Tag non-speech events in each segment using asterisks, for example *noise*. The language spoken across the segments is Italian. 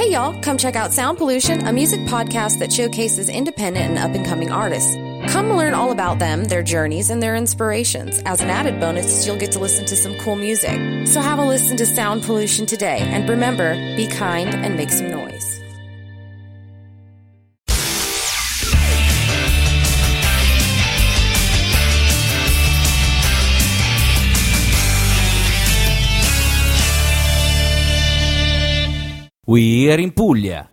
Hey y'all, come check out Sound Pollution, a music podcast that showcases independent and up and coming artists. Come learn all about them, their journeys, and their inspirations. As an added bonus, you'll get to listen to some cool music. So have a listen to Sound Pollution today, and remember, be kind and make some noise. We're in Puglia.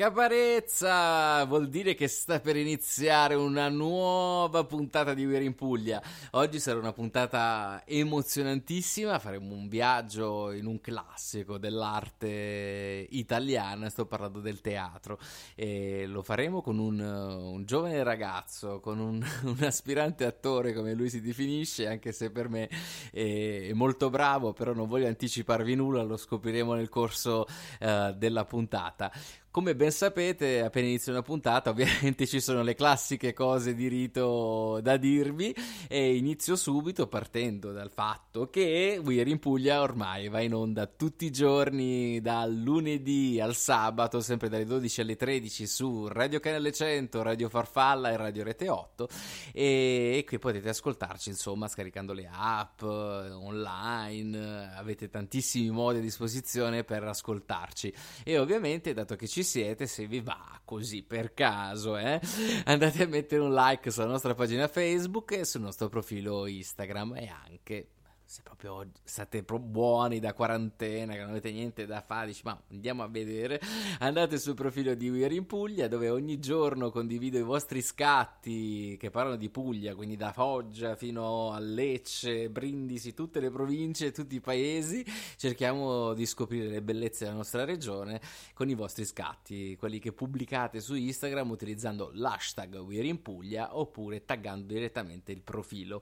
Caparezza vuol dire che sta per iniziare una nuova puntata di We're in Puglia. Oggi sarà una puntata emozionantissima, faremo un viaggio in un classico dell'arte italiana, sto parlando del teatro, e lo faremo con un, un giovane ragazzo, con un, *laughs* un, aspirante attore come lui si definisce, anche se per me è, è, molto bravo, però non voglio anticiparvi nulla, lo scopriremo nel corso uh, della puntata. Come ben sapete, appena inizia una puntata, ovviamente *laughs* ci sono le classiche cose di rito da dirvi. E inizio subito partendo dal fatto che We're in Puglia ormai va in onda tutti i giorni dal lunedì al sabato, sempre dalle 12 alle 13 su Radio Canale 100, Radio Farfalla e Radio Rete 8 e qui potete ascoltarci insomma scaricando le app online, avete tantissimi modi a disposizione per ascoltarci. E ovviamente dato che ci ci siete, se vi va così per caso, eh, andate a mettere un like sulla nostra pagina Facebook e sul nostro profilo Instagram e anche se proprio state buoni da quarantena, che non avete niente da fare, dici ma andiamo a vedere, andate sul profilo di We're in Puglia dove ogni giorno condivido i vostri scatti che parlano di Puglia, quindi da Foggia fino a Lecce, Brindisi, tutte le province, tutti i paesi, cerchiamo di scoprire le bellezze della nostra regione con i vostri scatti, quelli che pubblicate su Instagram utilizzando l'hashtag We're in Puglia oppure taggando direttamente il profilo.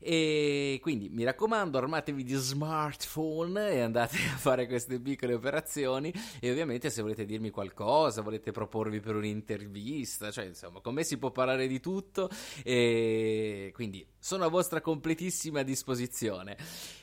E quindi mi raccomando, armatevi di smartphone e andate a fare queste piccole operazioni. E ovviamente, se volete dirmi qualcosa, volete proporvi per un'intervista, cioè insomma, con me si può parlare di tutto. E quindi sono a vostra completissima disposizione.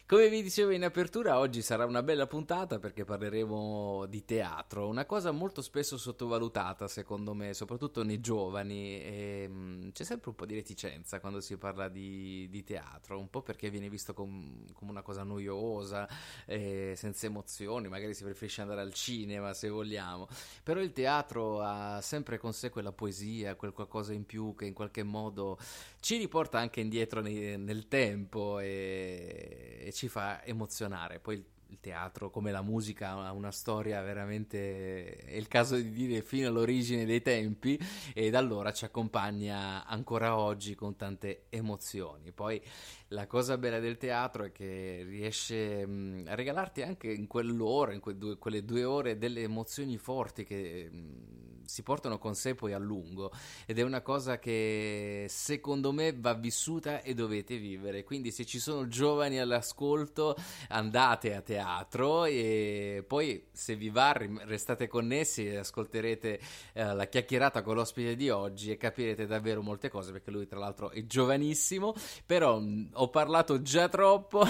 Come vi dicevo in apertura, oggi sarà una bella puntata perché parleremo di teatro, una cosa molto spesso sottovalutata secondo me, soprattutto nei giovani. E, mh, c'è sempre un po' di reticenza quando si parla di, di teatro, un po' perché viene visto com, come una cosa noiosa, eh, senza emozioni, magari si preferisce andare al cinema se vogliamo, però il teatro ha sempre con sé quella poesia, quel qualcosa in più che in qualche modo ci riporta anche indietro nei, nel tempo e, e ci fa emozionare. Poi il teatro, come la musica, ha una storia veramente, è il caso di dire, fino all'origine dei tempi e da allora ci accompagna ancora oggi con tante emozioni. Poi la cosa bella del teatro è che riesce mh, a regalarti anche in quell'ora, in que due, quelle due ore, delle emozioni forti che mh, si portano con sé poi a lungo ed è una cosa che secondo me va vissuta e dovete vivere. Quindi se ci sono giovani all'ascolto andate a teatro e poi se vi va restate connessi e ascolterete eh, la chiacchierata con l'ospite di oggi e capirete davvero molte cose perché lui tra l'altro è giovanissimo, però mh, ho parlato già troppo,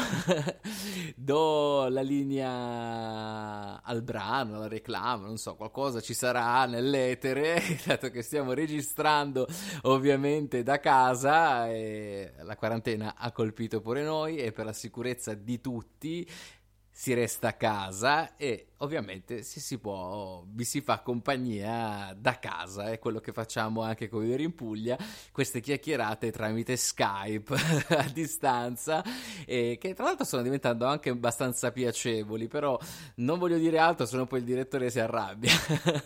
*laughs* do la linea al brano, alla reclama, non so, qualcosa ci sarà nelle etere, *laughs* dato che stiamo registrando ovviamente da casa, la quarantena ha colpito pure noi e per la sicurezza di tutti si resta a casa e ovviamente si, si può, vi si fa compagnia da casa, è quello che facciamo anche con Vivere in Puglia, queste chiacchierate tramite Skype *laughs* a distanza, e che tra l'altro sono diventando anche abbastanza piacevoli, però non voglio dire altro, se no poi il direttore si arrabbia.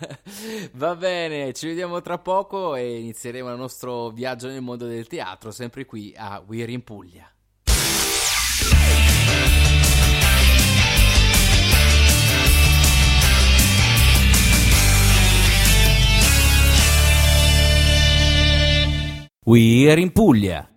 *laughs* Va bene, ci vediamo tra poco e inizieremo il nostro viaggio nel mondo del teatro, sempre qui a We're in Puglia. We're in Puglia.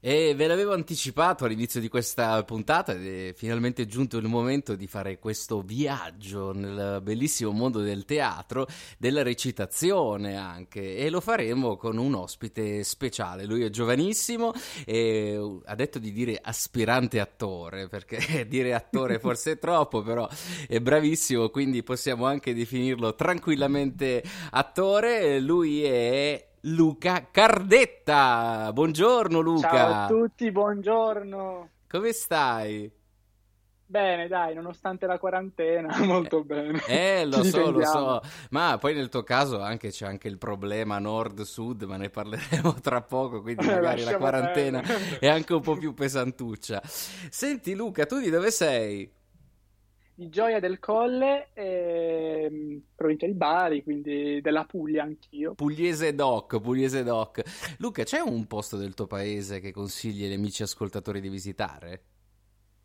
E ve l'avevo anticipato all'inizio di questa puntata ed è finalmente giunto il momento di fare questo viaggio nel bellissimo mondo del teatro, della recitazione anche e lo faremo con un ospite speciale. Lui è giovanissimo e ha detto di dire aspirante attore perché *laughs* dire attore *laughs* forse è troppo, però è bravissimo, quindi possiamo anche definirlo tranquillamente attore. Lui è Luca Cardetta. Buongiorno Luca. Ciao a tutti, buongiorno. Come stai? Bene, dai, nonostante la quarantena, *laughs* molto bene. Eh, lo Ci so, lo so. Ma poi nel tuo caso anche, c'è anche il problema nord-sud, ma ne parleremo *laughs* tra poco, quindi eh, magari la quarantena bene. è anche un po' più pesantuccia. Senti Luca, tu di dove sei? Di Gioia del Colle, ehm, provincia di Bari, quindi della Puglia anch'io. Pugliese doc, Pugliese doc. Luca, c'è un posto del tuo paese che consigli agli amici ascoltatori di visitare?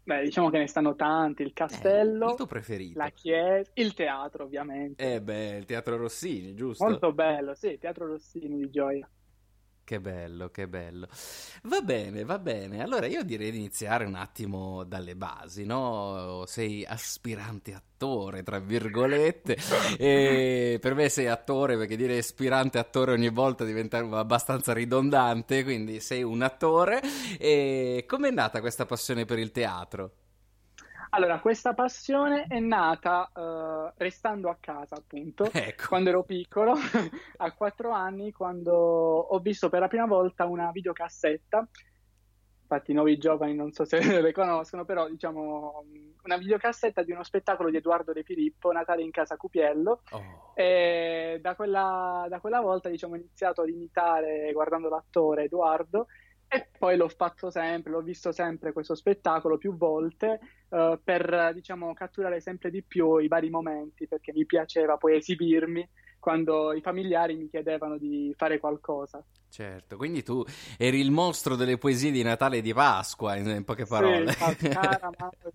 Beh, diciamo che ne stanno tanti, il castello, eh, il tuo preferito. la chiesa, il teatro ovviamente. Eh beh, il teatro Rossini, giusto? Molto bello, sì, il teatro Rossini di Gioia. Che bello, che bello. Va bene, va bene. Allora io direi di iniziare un attimo dalle basi, no? Sei aspirante attore, tra virgolette, *laughs* e per me sei attore perché dire aspirante attore ogni volta diventa abbastanza ridondante, quindi sei un attore. E com'è nata questa passione per il teatro? Allora, questa passione è nata uh, restando a casa, appunto, ecco. quando ero piccolo, *laughs* a quattro anni, quando ho visto per la prima volta una videocassetta. Infatti, i nuovi giovani non so se *laughs* le conoscono, però diciamo una videocassetta di uno spettacolo di Edoardo De Filippo, Natale in casa Cupiello. Oh. E da quella, da quella volta, diciamo, ho iniziato ad imitare, guardando l'attore Edoardo, e poi l'ho fatto sempre, l'ho visto sempre questo spettacolo più volte uh, per diciamo catturare sempre di più i vari momenti perché mi piaceva poi esibirmi quando i familiari mi chiedevano di fare qualcosa. Certo, quindi tu eri il mostro delle poesie di Natale e di Pasqua, in, in poche parole. Sì, cara, *laughs*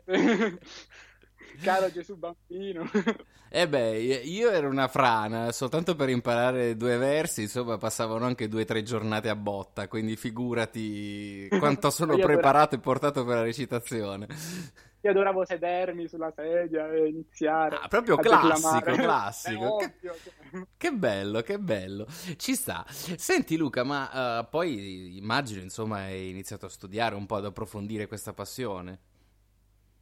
*laughs* Caro Gesù bambino. Eh beh, io ero una frana, soltanto per imparare due versi, insomma, passavano anche due o tre giornate a botta, quindi figurati quanto sono *laughs* preparato e portato per la recitazione. Io adoravo sedermi sulla sedia e iniziare. Ah, proprio classico, classico. *laughs* Che, che, bello, che bello. Ci sta. Senti Luca, ma uh, poi immagino, insomma, hai iniziato a studiare un po', ad approfondire questa passione.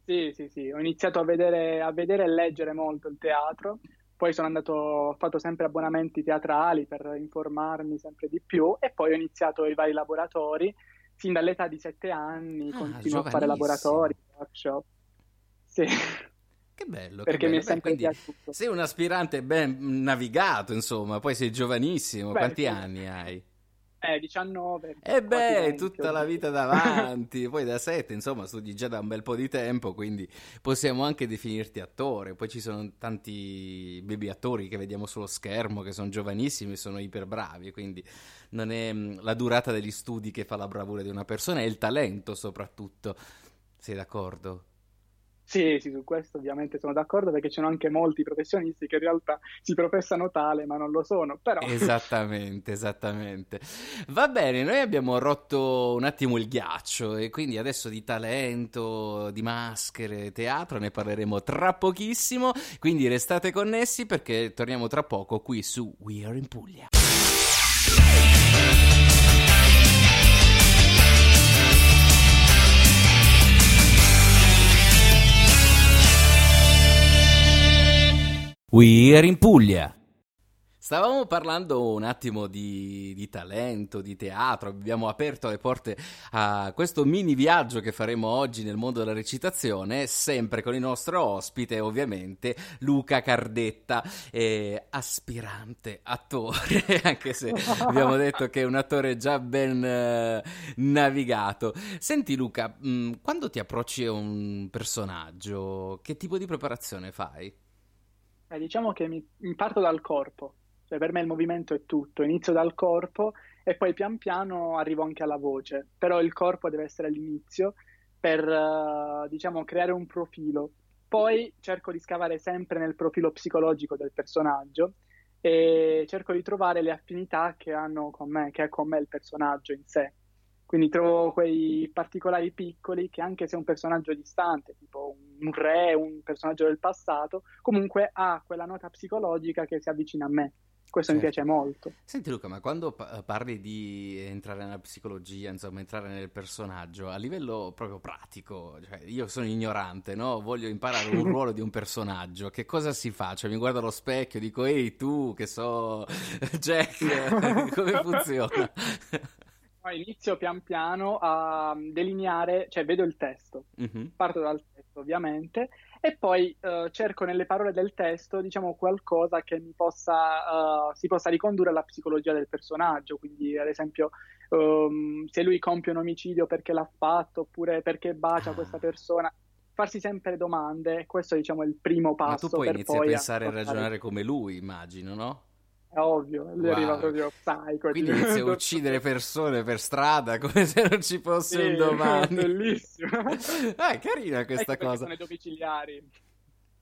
Sì, sì, sì, ho iniziato a vedere, a vedere e leggere molto il teatro, poi sono andato, ho fatto sempre abbonamenti teatrali per informarmi sempre di più e poi ho iniziato i vari laboratori, fin dall'età di sette anni ah, continuo a fare laboratori, workshop. Sì. Che bello, perché che bello. mi è sempre Beh, piaciuto. Sei un aspirante ben navigato, insomma, poi sei giovanissimo, Beh, quanti sì. anni hai? Eh, 19. E beh, tutta la vita davanti, poi da 7, insomma, studi già da un bel po' di tempo, quindi possiamo anche definirti attore. Poi ci sono tanti baby attori che vediamo sullo schermo, che sono giovanissimi e sono iper bravi, quindi non è mm, la durata degli studi che fa la bravura di una persona, è il talento soprattutto. Sei d'accordo? Sì, sì, su questo ovviamente sono d'accordo perché ci sono anche molti professionisti che in realtà si professano tale ma non lo sono, però... *laughs* Esattamente, esattamente. Va bene, noi abbiamo rotto un attimo il ghiaccio e quindi adesso di talento, di maschere, teatro ne parleremo tra pochissimo, quindi restate connessi perché torniamo tra poco qui su We Are in Puglia. We are in Puglia. Stavamo parlando un attimo di, di, talento, di teatro, abbiamo aperto le porte a questo mini viaggio che faremo oggi nel mondo della recitazione, sempre con il nostro ospite, ovviamente, Luca Cardetta, eh, aspirante attore, *laughs* anche se abbiamo detto che è un attore già ben eh, navigato. Senti Luca, mh, mm, quando ti approcci a un personaggio, che tipo di preparazione fai? Eh, diciamo che mi, mi parto dal corpo, cioè per me il movimento è tutto, inizio dal corpo e poi pian piano arrivo anche alla voce, però il corpo deve essere l'inizio per, uh, diciamo, creare un profilo. Poi cerco di scavare sempre nel profilo psicologico del personaggio e cerco di trovare le affinità che hanno con me, che ha con me il personaggio in sé. Quindi trovo quei particolari piccoli che anche se è un personaggio distante, tipo un re, un personaggio del passato, comunque ha quella nota psicologica che si avvicina a me. Questo certo. mi piace molto. Senti Luca, ma quando parli di entrare nella psicologia, insomma, entrare nel personaggio, a livello proprio pratico, cioè io sono ignorante, no? Voglio imparare un *laughs* ruolo di un personaggio, che cosa si fa? Cioè mi guardo allo specchio, dico, ehi tu, che so, *laughs* Jack, come *laughs* funziona? Inizio pian piano a delineare, cioè vedo il testo, mm-hmm. parto dal testo ovviamente, e poi uh, cerco nelle parole del testo, diciamo, qualcosa che mi possa, uh, si possa ricondurre alla psicologia del personaggio, quindi ad esempio um, se lui compie un omicidio perché l'ha fatto, oppure perché bacia ah. questa persona, farsi sempre domande, questo diciamo è il primo passo. Ma tu poi inizi a pensare e a ragionare come lui, immagino, no? È ovvio, lui wow. arriva proprio psycho. Quindi *laughs* inizia a uccidere persone per strada *laughs* come se non ci fosse sì, un domani. *laughs* Bellissimo. Ah, è carina questa ecco cosa. Sono i domiciliari.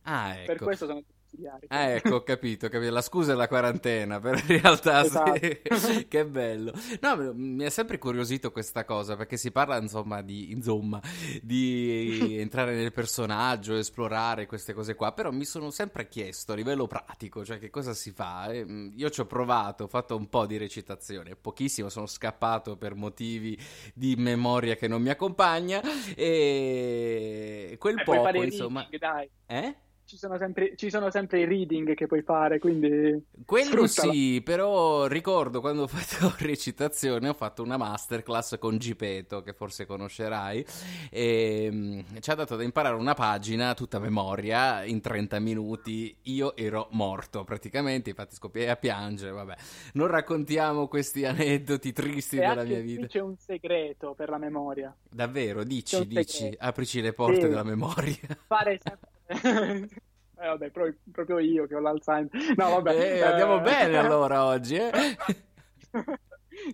Ah, ecco. Per questo sono domiciliari. Ah, ecco, ho capito, capito. La scusa è la quarantena, però in realtà esatto. sì. *laughs* che bello. No, mi è sempre curiosito questa cosa, perché si parla, insomma, di, insomma, di entrare nel personaggio, esplorare queste cose qua, però mi sono sempre chiesto a livello pratico, cioè che cosa si fa. Io ci ho provato, ho fatto un po' di recitazione, pochissimo, sono scappato per motivi di memoria che non mi accompagna e quel eh, poco, insomma... Dai. Eh? Ci sono, sempre, ci sono sempre i reading che puoi fare, quindi... Quello sì, però ricordo quando ho fatto *laughs* recitazione ho fatto una masterclass con Gipeto, che forse conoscerai, e mm, ci ha dato da imparare una pagina tutta memoria in 30 minuti. Io ero morto praticamente, infatti scoppiai a piangere, vabbè. Non raccontiamo questi aneddoti tristi e della mia vita. c'è un segreto per la memoria. Davvero? Dici, dici, aprici le porte sì. della memoria. Fare sempre *laughs* eh, vabbè, pro- proprio io che ho l'Alzheimer. No, vabbè. Eh, andiamo bene *laughs* allora oggi, eh?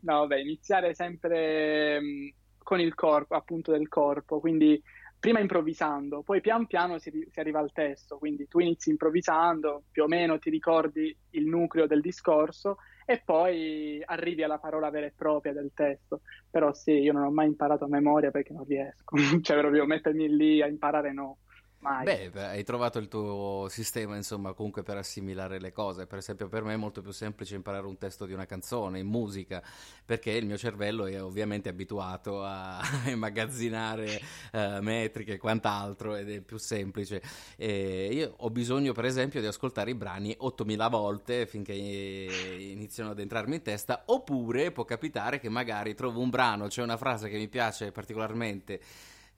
no, vabbè, iniziare sempre mm, con il corpo, appunto del corpo, quindi prima improvvisando, poi pian piano si, si, arriva al testo, quindi tu inizi improvvisando, più o meno ti ricordi il nucleo del discorso e poi arrivi alla parola vera e propria del testo. Però sì, io non ho mai imparato a memoria perché non riesco, *laughs* cioè proprio mettermi lì a imparare no. Mai. Beh, hai trovato il tuo sistema, insomma, comunque per assimilare le cose. Per esempio, per me è molto più semplice imparare un testo di una canzone in musica, perché il mio cervello è ovviamente abituato a *laughs* immagazzinare uh, metriche e quant'altro ed è più semplice. E io ho bisogno, per esempio, di ascoltare i brani 8000 volte finché iniziano ad entrarmi in testa, oppure può capitare che magari trovo un brano, c'è una frase che mi piace particolarmente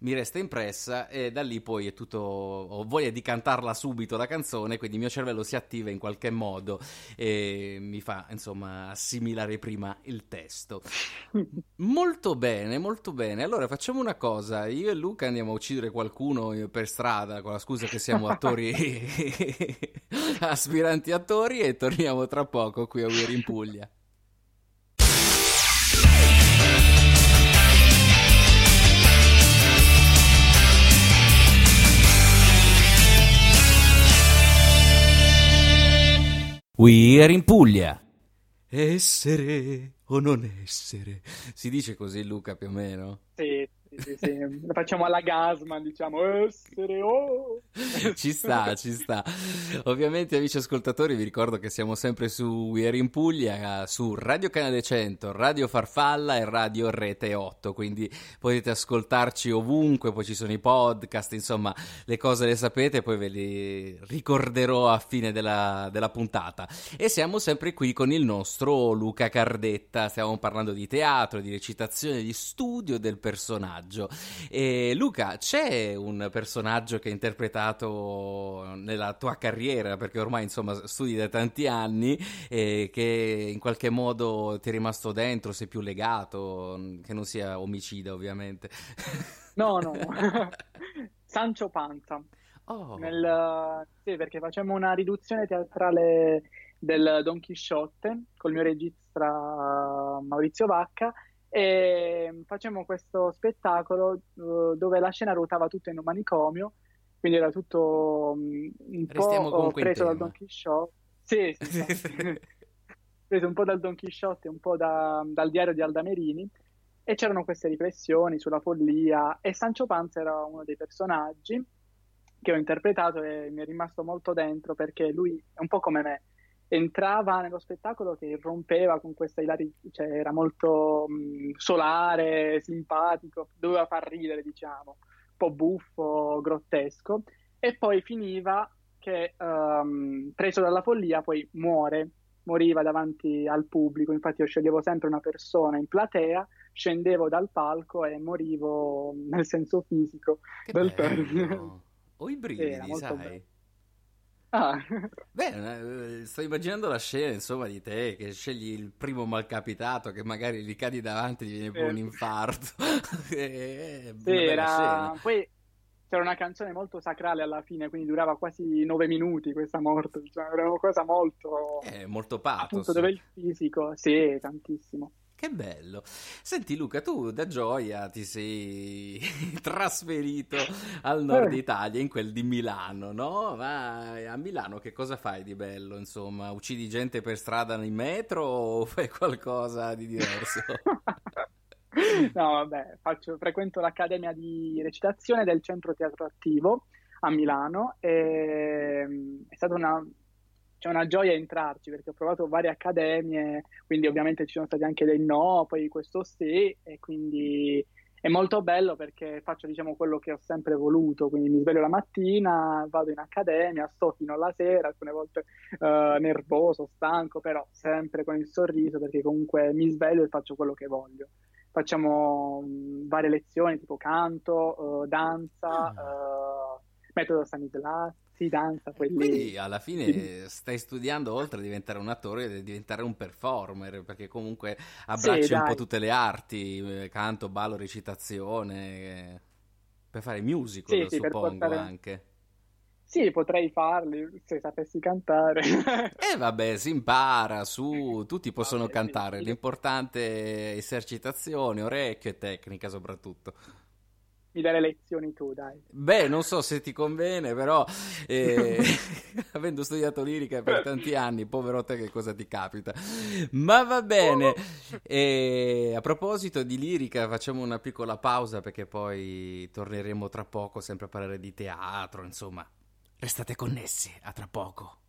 mi resta impressa e da lì poi è tutto ho voglia di cantarla subito la canzone quindi il mio cervello si attiva in qualche modo e mi fa insomma assimilare prima il testo. Molto bene molto bene. Allora facciamo una cosa. Io e Luca andiamo a uccidere qualcuno per strada con la scusa che siamo attori *laughs* aspiranti attori e torniamo tra poco qui a Weir in Puglia We are in Puglia. Essere o non essere. Si dice così Luca più o meno? Sì, sì, sì, facciamo alla Gasman, diciamo essere oh. *laughs* ci sta, ci sta. Ovviamente, amici ascoltatori, vi ricordo che siamo sempre su We Are in Puglia, su Radio Canale 100, Radio Farfalla e Radio Rete 8. Quindi potete ascoltarci ovunque, poi ci sono i podcast, insomma, le cose le sapete, poi ve le ricorderò a fine della, della puntata. E siamo sempre qui con il nostro Luca Cardetta. Stiamo parlando di teatro, di recitazione, di studio del personaggio personaggio. E Luca, c'è un personaggio che hai interpretato nella tua carriera, perché ormai insomma studi da tanti anni, e che in qualche modo ti è rimasto dentro, sei più legato, che non sia omicida ovviamente. No, no, *laughs* Sancho Panza. Oh. Nel, sì, perché facciamo una riduzione teatrale del Don Chisciotte col mio regista Maurizio Vacca e facciamo questo spettacolo uh, dove la scena ruotava tutto in un manicomio, quindi era tutto um, un Restiamo po' preso dal Don Quixote. Sì, sì, *laughs* preso un po' dal Don Quixote, un po' da, dal diario di Aldamerini e c'erano queste riflessioni sulla follia. E Sancho Panza era uno dei personaggi che ho interpretato e mi è rimasto molto dentro perché lui è un po' come me, entrava nello spettacolo che irrompeva con questa ilarità, cioè era molto mh, solare, simpatico, doveva far ridere, diciamo, un po' buffo, grottesco, e poi finiva che um, preso dalla follia poi muore, moriva davanti al pubblico, infatti io sceglievo sempre una persona in platea, scendevo dal palco e morivo nel senso fisico che del termine. Ho i brividi, sai? Bello. Ah. Beh, sto immaginando la scena, insomma, di te che scegli il primo malcapitato che magari gli cadi davanti e ti viene pure un infarto. *laughs* sì, era... Poi c'era una canzone molto sacrale alla fine, quindi durava quasi nove minuti questa morte, cioè, era una cosa molto... Eh, molto pathos. Appunto, dove il fisico, sì, tantissimo. Che bello. Senti Luca, tu da Gioia ti sei *laughs* trasferito al nord eh. Italia, in quel di Milano, no? Ma a Milano che cosa fai di bello, insomma? Uccidi gente per strada in metro o *laughs* fai qualcosa di diverso? *laughs* no, vabbè, faccio, frequento l'accademia di recitazione del Centro Teatro Attivo a Milano e è stata una c'è una gioia entrarci perché ho provato varie accademie, quindi ovviamente ci sono stati anche dei no, poi questo sì, e quindi è molto bello perché faccio diciamo quello che ho sempre voluto, quindi mi sveglio la mattina, vado in accademia, sto fino alla sera, alcune volte uh, nervoso, stanco, però sempre con il sorriso perché comunque mi sveglio e faccio quello che voglio. Facciamo um, varie lezioni tipo canto, uh, danza, uh, metodo Stanislavski, si danza. Quelli... Quindi alla fine stai studiando oltre a diventare un attore, devi diventare un performer, perché comunque abbracci sì, un po' tutte le arti, eh, canto, ballo, recitazione, eh, per fare musical sì, suppongo sì, portare... anche. Sì, potrei farli se sapessi cantare. E eh vabbè, si impara su, *laughs* tutti possono vabbè, cantare, l'importante è esercitazione, orecchio e tecnica soprattutto mi dai le lezioni tu, dai. Beh, non so se ti conviene, però eh, *laughs* *laughs* avendo studiato lirica per tanti anni, povero te che cosa ti capita. Ma va bene. E a proposito di lirica, facciamo una piccola pausa perché poi torneremo tra poco sempre a parlare di teatro, insomma. Restate connessi, a tra poco.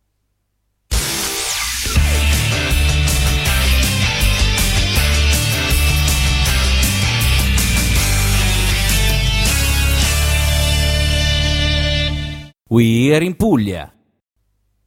We are in Puglia.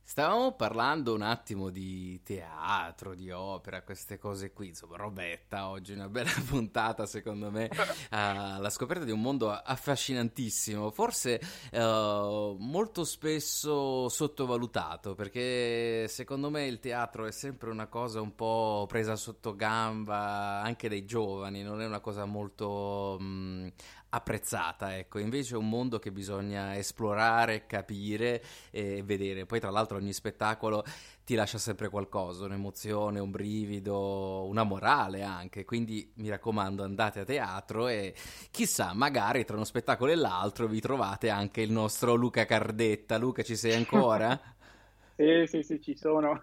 Stavamo parlando un attimo di teatro, di opera, queste cose qui, insomma, robetta oggi, una bella *laughs* puntata secondo me, *laughs* alla scoperta di un mondo affascinantissimo, forse uh, molto spesso sottovalutato, perché secondo me il teatro è sempre una cosa un po' presa sotto gamba anche dai giovani, non è una cosa molto um, apprezzata, ecco, invece è un mondo che bisogna esplorare, capire e vedere. Poi tra l'altro ogni spettacolo ti lascia sempre qualcosa, un'emozione, un brivido, una morale anche, quindi mi raccomando andate a teatro e chissà, magari tra uno spettacolo e l'altro vi trovate anche il nostro Luca Cardetta. Luca, ci sei ancora? *laughs* sì, sì, sì, ci sono.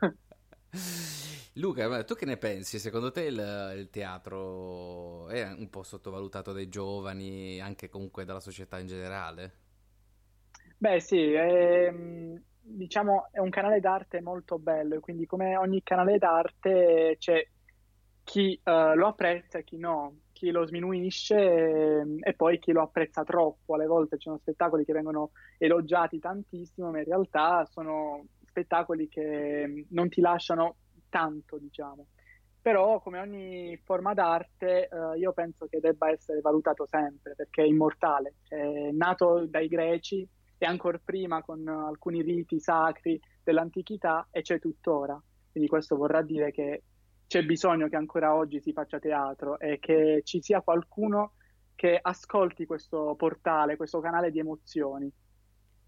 Luca, tu che ne pensi? Secondo te il, il, teatro è un po' sottovalutato dai giovani, anche comunque dalla società in generale? Beh, sì, è, diciamo è un canale d'arte molto bello, quindi come ogni canale d'arte c'è chi uh, lo apprezza e chi no, chi lo sminuisce e, e, poi chi lo apprezza troppo. Alle volte ci sono spettacoli che vengono elogiati tantissimo, ma in realtà sono spettacoli che non ti lasciano tanto, diciamo. Però, come ogni forma d'arte, eh, io penso che debba essere valutato sempre perché è immortale. È nato dai greci e ancora prima con alcuni riti sacri dell'antichità e c'è tuttora. Quindi, questo vorrà dire che c'è bisogno che ancora oggi si faccia teatro e che ci sia qualcuno che ascolti questo portale, questo canale di emozioni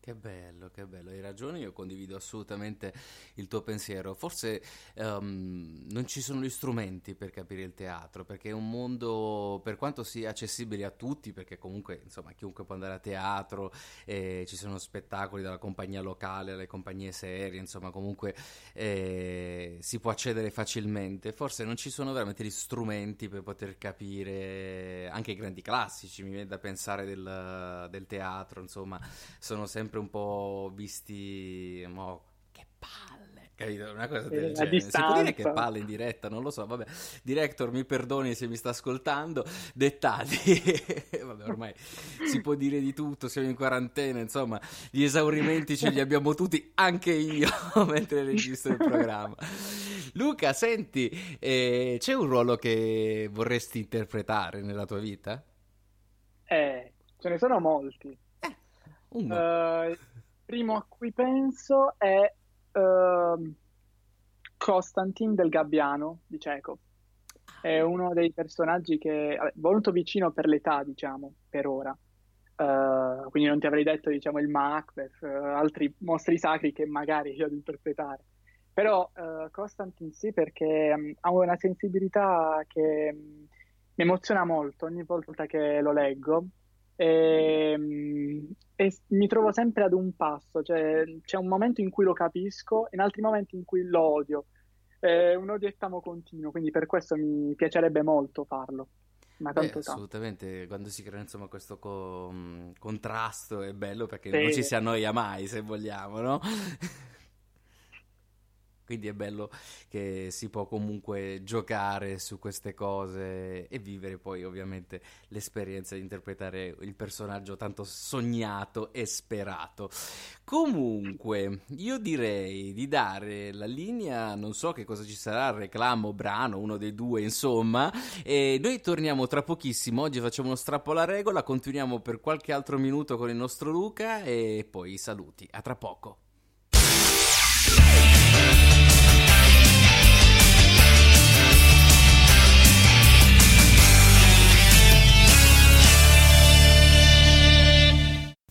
Che bello, che bello, hai ragione, io condivido assolutamente il tuo pensiero. Forse um, non ci sono gli strumenti per capire il teatro, perché è un mondo, per quanto sia accessibile a tutti, perché comunque insomma chiunque può andare a teatro, eh, ci sono spettacoli dalla compagnia locale alle compagnie serie, insomma comunque eh, si può accedere facilmente, forse non ci sono veramente gli strumenti per poter capire anche i grandi classici, mi viene da pensare del, del teatro, insomma sono sempre sempre un po' visti, mo, che palle, capito? Una cosa del genere. Si può dire che palle in diretta, non lo so, vabbè. Director, mi perdoni se mi sta ascoltando, dettagli, *laughs* vabbè, ormai si può dire di tutto, siamo in quarantena, insomma, gli esaurimenti ce li abbiamo tutti, anche io, *laughs* mentre registro il programma. Luca, senti, eh, c'è un ruolo che vorresti interpretare nella tua vita? Eh, ce ne sono molti. Uh, il primo a cui penso è uh, ehm, Constantin del Gabbiano di Chekhov. È uno dei personaggi che è molto vicino per l'età, diciamo, per ora. Uh, quindi non ti avrei detto, diciamo, il Macbeth, uh, altri mostri sacri che magari io ad interpretare. Però Constantin sì, perché um, ha una sensibilità che um, mi emoziona molto ogni volta che lo leggo e, ehm, e, mi trovo sempre ad un passo, cioè c'è un momento in cui lo capisco e in altri momenti in cui lo odio. È un odio e continuo, quindi per questo mi piacerebbe molto farlo. Ma Beh, assolutamente, quando si crea insomma questo co- contrasto è bello perché sì. non ci si annoia mai se vogliamo, no? Quindi è bello che si può comunque giocare su queste cose e vivere poi ovviamente l'esperienza di interpretare il personaggio tanto sognato e sperato. Comunque, io direi di dare la linea, non so che cosa ci sarà, reclamo, brano, uno dei due, insomma, e noi torniamo tra pochissimo, oggi facciamo uno strappo alla regola, continuiamo per qualche altro minuto con il nostro Luca e poi saluti. A tra poco.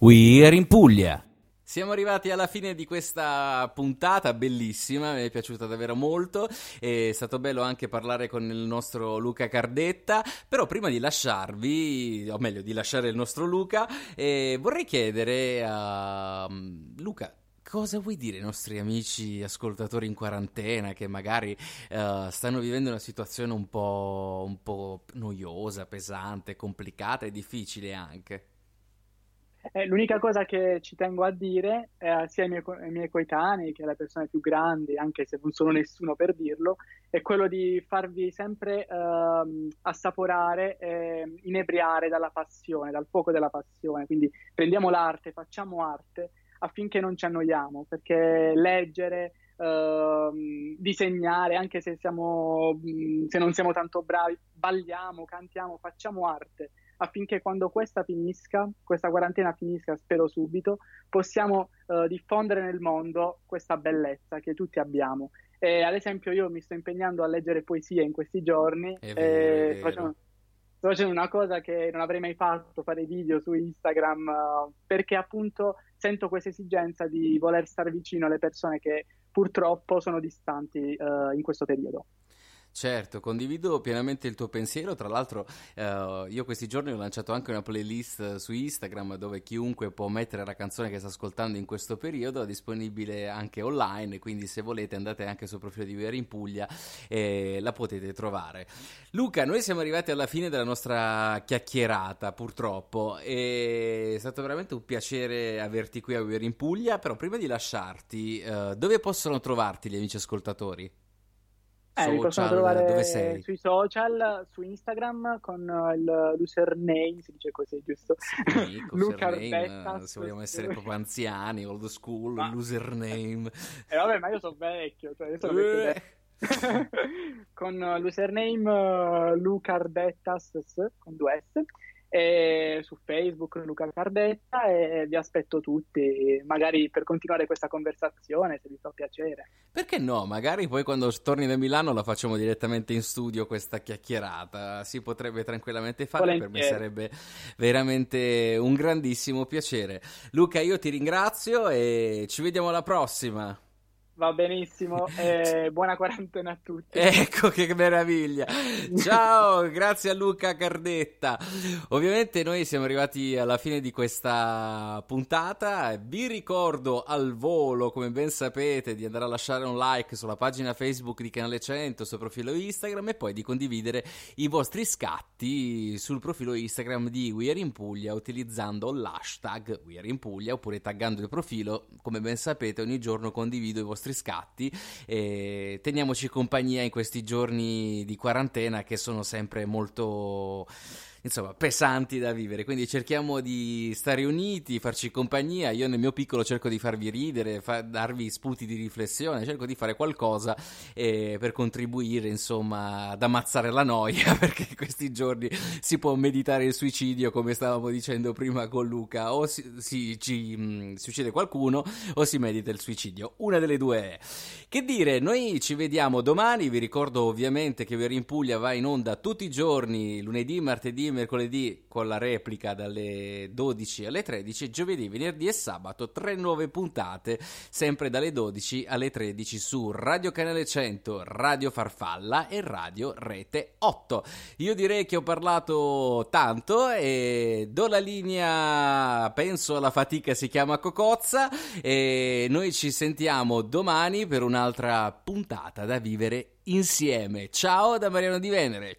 We are in Puglia. Siamo arrivati alla fine di questa puntata bellissima, mi è piaciuta davvero molto, è stato bello anche parlare con il nostro Luca Cardetta, però prima di lasciarvi, o meglio di lasciare il nostro Luca, eh, vorrei chiedere a mm, Luca, cosa vuoi dire ai nostri amici ascoltatori in quarantena che magari uh, stanno vivendo una situazione un po', un po' noiosa, pesante, complicata e difficile anche? Eh, l'unica cosa che ci tengo a dire eh, sia ai miei, ai miei, coetanei che alle persone più grandi, anche se non sono nessuno per dirlo, è quello di farvi sempre eh, assaporare e inebriare dalla passione, dal fuoco della passione. Quindi prendiamo l'arte, facciamo arte affinché non ci annoiamo, perché leggere, Uh, disegnare, anche se, siamo, se non siamo tanto bravi, balliamo, cantiamo, facciamo arte affinché quando questa finisca, questa quarantena finisca, spero subito, possiamo uh, diffondere nel mondo questa bellezza che tutti abbiamo. E, ad esempio io mi sto impegnando a leggere poesie in questi giorni è vero, e facendo, facendo, una cosa che non avrei mai fatto, fare video su Instagram, uh, perché appunto sento questa esigenza di voler stare vicino alle persone che purtroppo sono distanti uh, in questo periodo. Certo, condivido pienamente il tuo pensiero. Tra l'altro, eh, io questi giorni ho lanciato anche una playlist su Instagram dove chiunque può mettere la canzone che sta ascoltando in questo periodo, è disponibile anche online. Quindi, se volete, andate anche sul profilo di Vera in Puglia e la potete trovare. Luca, noi siamo arrivati alla fine della nostra chiacchierata, purtroppo. è stato veramente un piacere averti qui a Vera in Puglia. Però, prima di lasciarti, eh, dove possono trovarti gli amici ascoltatori? Eh, mi possono trovare sui social, su Instagram con il username, si dice così, giusto? Sì, *laughs* Luca Arbettas, se vogliamo essere proprio anziani, old school, Ma... l'username. *laughs* Eh vabbè, ma io sono vecchio, cioè io sono vecchio. *laughs* con l'username uh, Luca Arbettas con due S e su Facebook Luca Cardetta e vi aspetto tutti, magari per continuare questa conversazione se vi fa piacere. Perché no? Magari poi quando torni da Milano la facciamo direttamente in studio questa chiacchierata, si potrebbe tranquillamente fare, Volentieri. per me sarebbe veramente un grandissimo piacere. Luca, io ti ringrazio e ci vediamo alla prossima. Va benissimo, eh, buona quarantena a tutti. *laughs* Ecco che meraviglia. Ciao, *laughs* grazie a Luca Cardetta. Ovviamente noi siamo arrivati alla fine di questa puntata. Vi ricordo al volo, come ben sapete, di andare a lasciare un like sulla pagina Facebook di Canale 100, sul profilo Instagram e poi di condividere i vostri scatti sul profilo Instagram di We Are in Puglia utilizzando l'hashtag We Are in Puglia oppure taggando il profilo. Come ben sapete, ogni giorno condivido i vostri nostri scatti. E teniamoci compagnia in questi giorni di quarantena che sono sempre molto insomma, pesanti da vivere. Quindi cerchiamo di stare uniti, farci compagnia. Io nel mio piccolo cerco di farvi ridere, fa- darvi spunti di riflessione, cerco di fare qualcosa eh, per contribuire, insomma, ad ammazzare la noia, *laughs* perché questi giorni si può meditare il suicidio, come stavamo dicendo prima con Luca, o si, si, ci, mh, mm, si uccide qualcuno o si medita il suicidio. Una delle due è. Che dire, noi ci vediamo domani, vi ricordo ovviamente che Veri in Puglia va in onda tutti i giorni, lunedì, martedì, mercoledì con la replica dalle 12 alle 13, giovedì, venerdì e sabato tre nuove puntate, sempre dalle 12 alle 13 su Radio Canale 100, Radio Farfalla e Radio Rete 8. Io direi che ho parlato tanto e do la linea, penso alla fatica si chiama Cocozza e noi ci sentiamo domani per un'altra puntata da vivere insieme. Ciao da Mariano Di Venere.